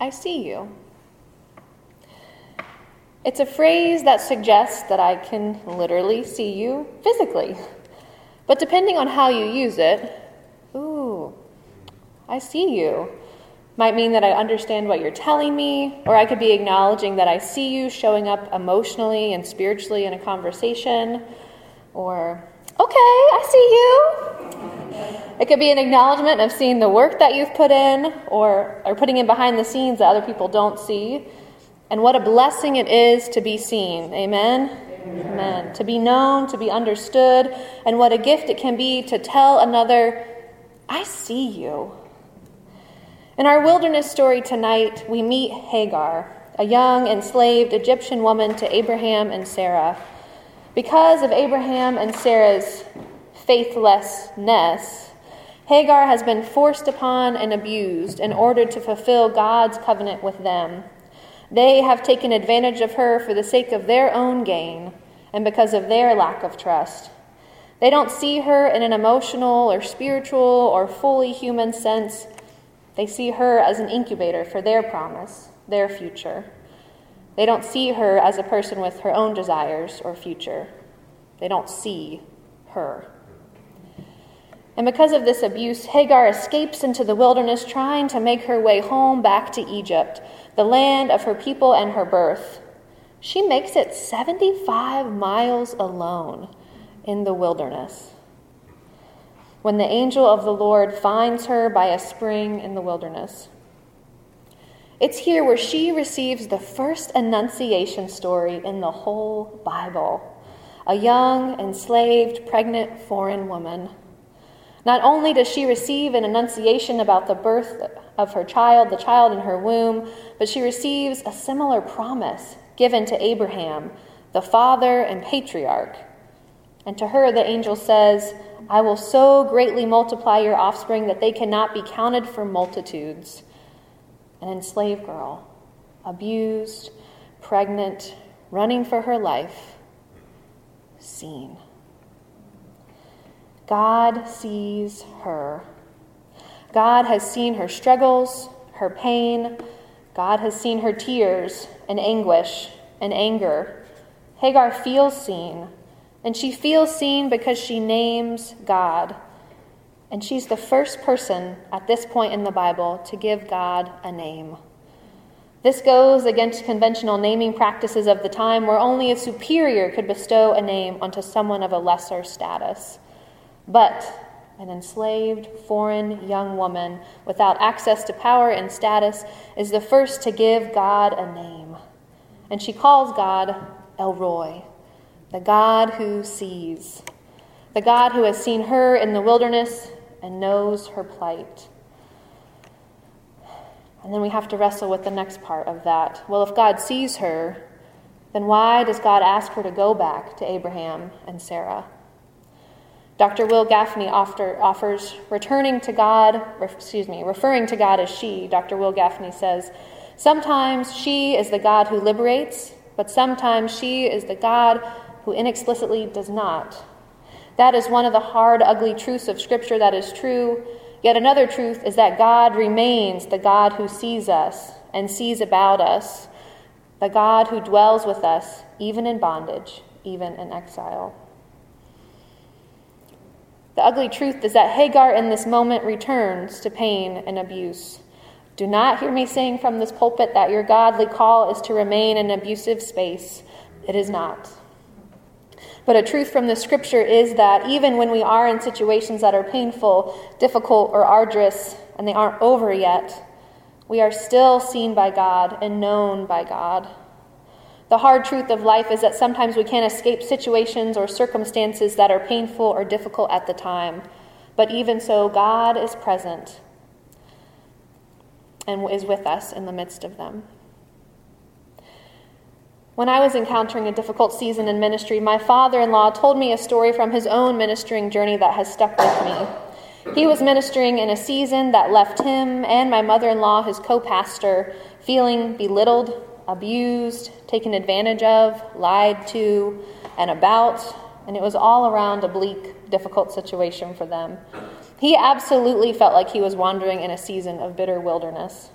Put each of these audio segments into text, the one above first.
I see you. It's a phrase that suggests that I can literally see you physically. But depending on how you use it, ooh, I see you, might mean that I understand what you're telling me, or I could be acknowledging that I see you showing up emotionally and spiritually in a conversation, or, okay, I see you. It could be an acknowledgement of seeing the work that you've put in, or, or putting in behind the scenes that other people don't see. And what a blessing it is to be seen. Amen? Amen? Amen. To be known, to be understood, and what a gift it can be to tell another, I see you. In our wilderness story tonight, we meet Hagar, a young enslaved Egyptian woman to Abraham and Sarah. Because of Abraham and Sarah's faithlessness, Hagar has been forced upon and abused in order to fulfill God's covenant with them. They have taken advantage of her for the sake of their own gain and because of their lack of trust. They don't see her in an emotional or spiritual or fully human sense. They see her as an incubator for their promise, their future. They don't see her as a person with her own desires or future. They don't see her. And because of this abuse, Hagar escapes into the wilderness, trying to make her way home back to Egypt, the land of her people and her birth. She makes it 75 miles alone in the wilderness. When the angel of the Lord finds her by a spring in the wilderness. It's here where she receives the first annunciation story in the whole Bible a young, enslaved, pregnant foreign woman. Not only does she receive an annunciation about the birth of her child, the child in her womb, but she receives a similar promise given to Abraham, the father and patriarch. And to her, the angel says, I will so greatly multiply your offspring that they cannot be counted for multitudes. An enslaved girl, abused, pregnant, running for her life, seen. God sees her. God has seen her struggles, her pain. God has seen her tears and anguish and anger. Hagar feels seen, and she feels seen because she names God. And she's the first person at this point in the Bible to give God a name. This goes against conventional naming practices of the time where only a superior could bestow a name onto someone of a lesser status. But an enslaved, foreign young woman without access to power and status is the first to give God a name. And she calls God El Roi, the God who sees, the God who has seen her in the wilderness and knows her plight. And then we have to wrestle with the next part of that. Well, if God sees her, then why does God ask her to go back to Abraham and Sarah? Dr. Wil Gafney after, offers returning to God, excuse me, referring to God as she. Dr. Wil Gafney says, Sometimes she is the God who liberates, but sometimes she is the God who inexplicitly does not. That is one of the hard, ugly truths of Scripture that is true. Yet another truth is that God remains the God who sees us and sees about us, the God who dwells with us, even in bondage, even in exile. The ugly truth is that Hagar in this moment returns to pain and abuse. Do not hear me saying from this pulpit that your godly call is to remain in an abusive space. It is not. But a truth from the scripture is that even when we are in situations that are painful, difficult, or arduous, and they aren't over yet, we are still seen by God and known by God. The hard truth of life is that sometimes we can't escape situations or circumstances that are painful or difficult at the time. But even so, God is present and is with us in the midst of them. When I was encountering a difficult season in ministry, my father in law told me a story from his own ministering journey that has stuck with me. He was ministering in a season that left him and my mother in law, his co pastor, feeling belittled, abused, taken advantage of, lied to, and about, and it was all around a bleak, difficult situation for them. He absolutely felt like he was wandering in a season of bitter wilderness.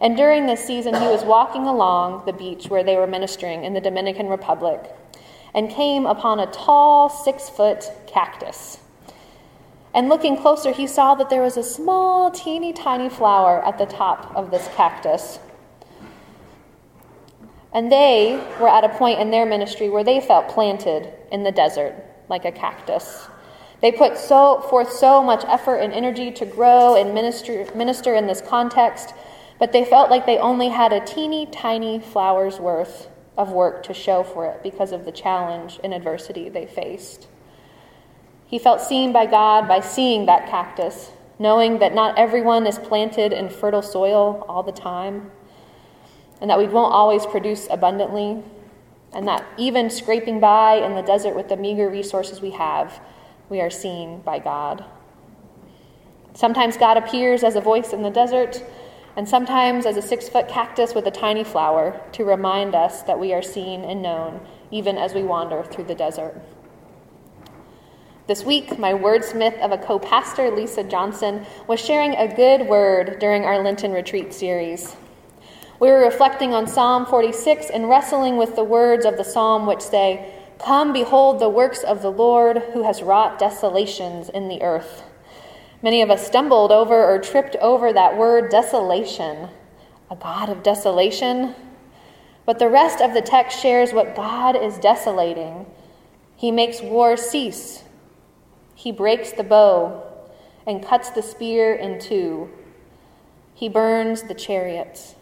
And during this season, he was walking along the beach where they were ministering in the Dominican Republic and came upon a tall six foot cactus. And looking closer, he saw that there was a small, teeny tiny flower at the top of this cactus. And they were at a point in their ministry where they felt planted in the desert like a cactus. They put so, forth so much effort and energy to grow and minister, minister in this context, but they felt like they only had a teeny tiny flower's worth of work to show for it because of the challenge and adversity they faced. He felt seen by God by seeing that cactus, knowing that not everyone is planted in fertile soil all the time, and that we won't always produce abundantly, and that even scraping by in the desert with the meager resources we have, we are seen by God. Sometimes God appears as a voice in the desert, and sometimes as a six foot cactus with a tiny flower to remind us that we are seen and known even as we wander through the desert. This week, my wordsmith of a co pastor, Lisa Johnson, was sharing a good word during our Lenten retreat series. We were reflecting on Psalm 46 and wrestling with the words of the psalm which say, Come, behold the works of the Lord who has wrought desolations in the earth. Many of us stumbled over or tripped over that word desolation, a God of desolation. But the rest of the text shares what God is desolating. He makes war cease, He breaks the bow and cuts the spear in two, He burns the chariots.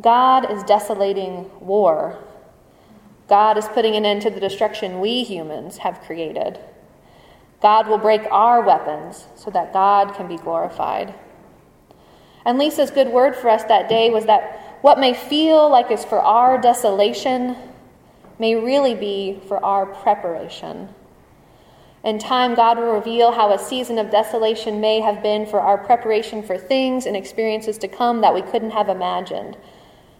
God is desolating war. God is putting an end to the destruction we humans have created. God will break our weapons so that God can be glorified. And Lisa's good word for us that day was that what may feel like is for our desolation may really be for our preparation. In time, God will reveal how a season of desolation may have been for our preparation for things and experiences to come that we couldn't have imagined.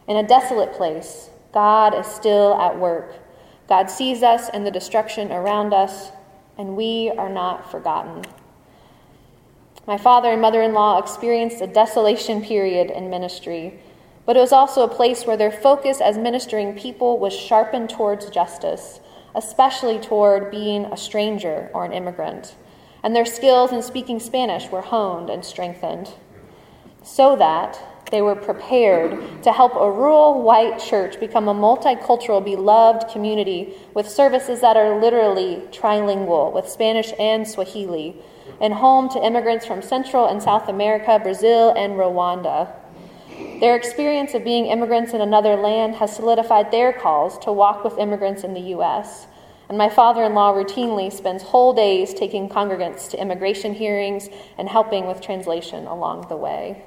In a desolate place, God is still at work. God sees us and the destruction around us, and we are not forgotten. My father and mother in law experienced a desolation period in ministry, but it was also a place where their focus as ministering people was sharpened towards justice, especially toward being a stranger or an immigrant. And their skills in speaking Spanish were honed and strengthened so that they were prepared to help a rural white church become a multicultural, beloved community with services that are literally trilingual with Spanish and Swahili, and home to immigrants from Central and South America, Brazil, and Rwanda. Their experience of being immigrants in another land has solidified their calls to walk with immigrants in the U.S. And my father in law routinely spends whole days taking congregants to immigration hearings and helping with translation along the way.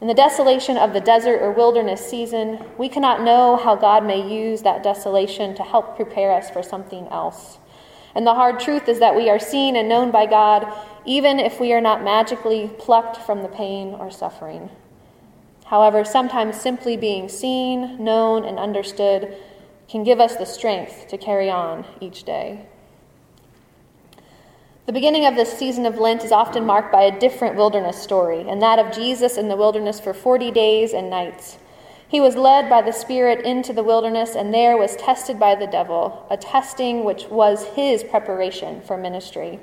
In the desolation of the desert or wilderness season, we cannot know how God may use that desolation to help prepare us for something else. And the hard truth is that we are seen and known by God even if we are not magically plucked from the pain or suffering. However, sometimes simply being seen, known, and understood can give us the strength to carry on each day. The beginning of this season of Lent is often marked by a different wilderness story, and that of Jesus in the wilderness for 40 days and nights. He was led by the Spirit into the wilderness and there was tested by the devil, a testing which was his preparation for ministry.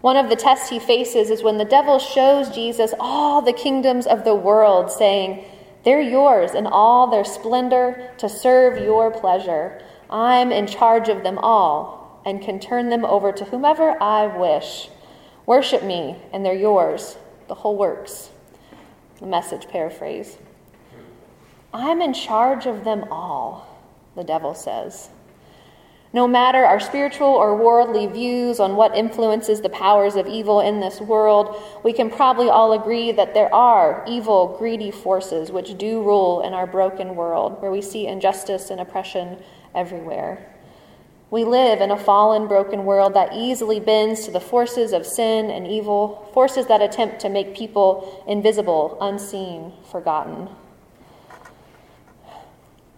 One of the tests he faces is when the devil shows Jesus all the kingdoms of the world, saying, They're yours in all their splendor to serve your pleasure. I'm in charge of them all and can turn them over to whomever I wish. Worship me, and they're yours, the whole works. The message paraphrase. I'm in charge of them all, the devil says. No matter our spiritual or worldly views on what influences the powers of evil in this world, we can probably all agree that there are evil, greedy forces which do rule in our broken world, where we see injustice and oppression everywhere. We live in a fallen, broken world that easily bends to the forces of sin and evil, forces that attempt to make people invisible, unseen, forgotten.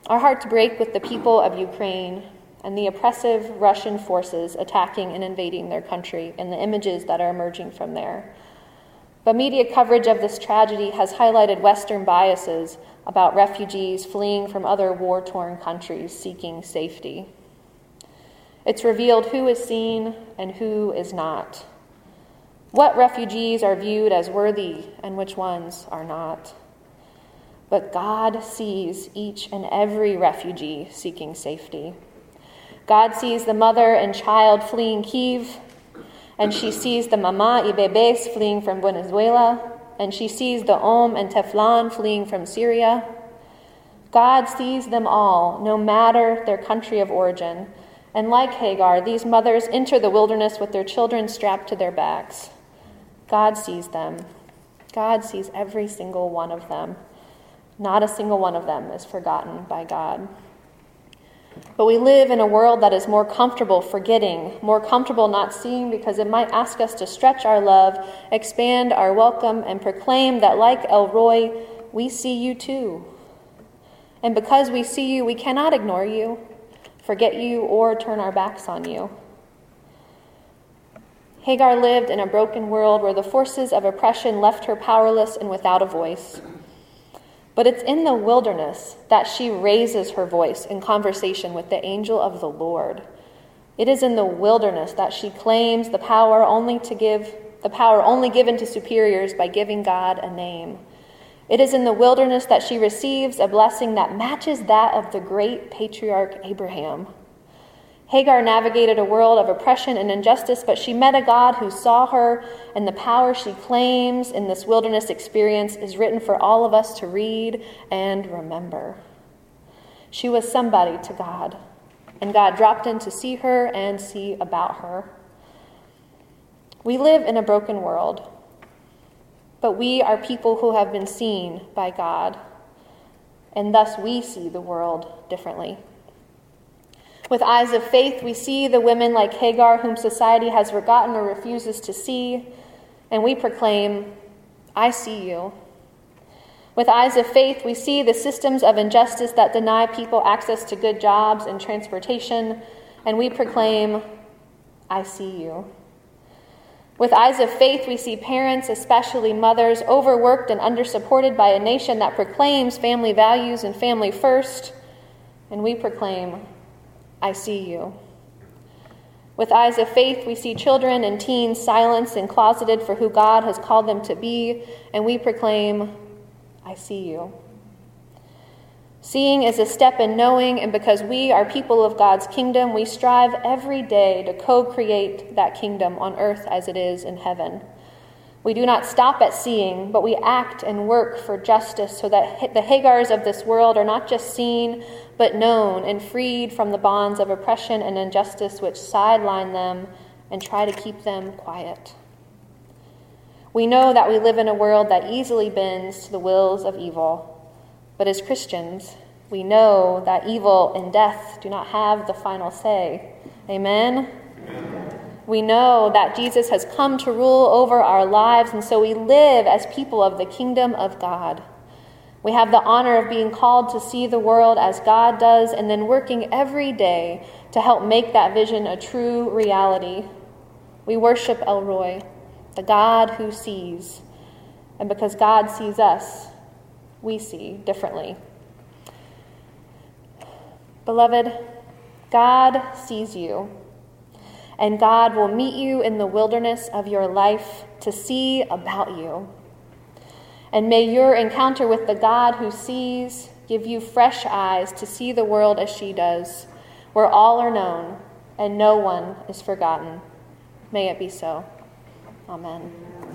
Our hearts break with the people of Ukraine and the oppressive Russian forces attacking and invading their country and the images that are emerging from there. But media coverage of this tragedy has highlighted Western biases about refugees fleeing from other war torn countries seeking safety. It's revealed who is seen and who is not. What refugees are viewed as worthy and which ones are not. But God sees each and every refugee seeking safety. God sees the mother and child fleeing Kiev, and she sees the mama y bebés fleeing from Venezuela, and she sees the Om and Teflon fleeing from Syria. God sees them all, no matter their country of origin. And like Hagar, these mothers enter the wilderness with their children strapped to their backs. God sees them. God sees every single one of them. Not a single one of them is forgotten by God. But we live in a world that is more comfortable forgetting, more comfortable not seeing because it might ask us to stretch our love, expand our welcome, and proclaim that, like El Roi, we see you too. And because we see you, we cannot ignore you, forget you, or turn our backs on you. Hagar lived in a broken world where the forces of oppression left her powerless and without a voice. But it's in the wilderness that she raises her voice in conversation with the angel of the Lord. It is in the wilderness that she claims the power only to give the power only given to superiors by giving God a name. It is in the wilderness that she receives a blessing that matches that of the great patriarch Abraham. Hagar navigated a world of oppression and injustice, but she met a God who saw her, and the power she claims in this wilderness experience is written for all of us to read and remember. She was somebody to God, and God dropped in to see her and see about her. We live in a broken world, but we are people who have been seen by God, and thus we see the world differently. With eyes of faith, we see the women like Hagar, whom society has forgotten or refuses to see, and we proclaim, I see you. With eyes of faith, we see the systems of injustice that deny people access to good jobs and transportation, and we proclaim, I see you. With eyes of faith, we see parents, especially mothers, overworked and undersupported by a nation that proclaims family values and family first, and we proclaim, I see you. With eyes of faith, we see children and teens silenced and closeted for who God has called them to be, and we proclaim, I see you. Seeing is a step in knowing, and because we are people of God's kingdom, we strive every day to co create that kingdom on earth as it is in heaven. We do not stop at seeing, but we act and work for justice so that the Hagars of this world are not just seen, but known and freed from the bonds of oppression and injustice which sideline them and try to keep them quiet. We know that we live in a world that easily bends to the wills of evil, but as Christians, we know that evil and death do not have the final say. Amen? Amen we know that Jesus has come to rule over our lives, and so we live as people of the kingdom of God. We have the honor of being called to see the world as God does, and then working every day to help make that vision a true reality. We worship El Roi, the God who sees. And because God sees us, we see differently. Beloved, God sees you and God will meet you in the wilderness of your life to see about you. And may your encounter with the God who sees give you fresh eyes to see the world as she does, where all are known and no one is forgotten. May it be so. Amen.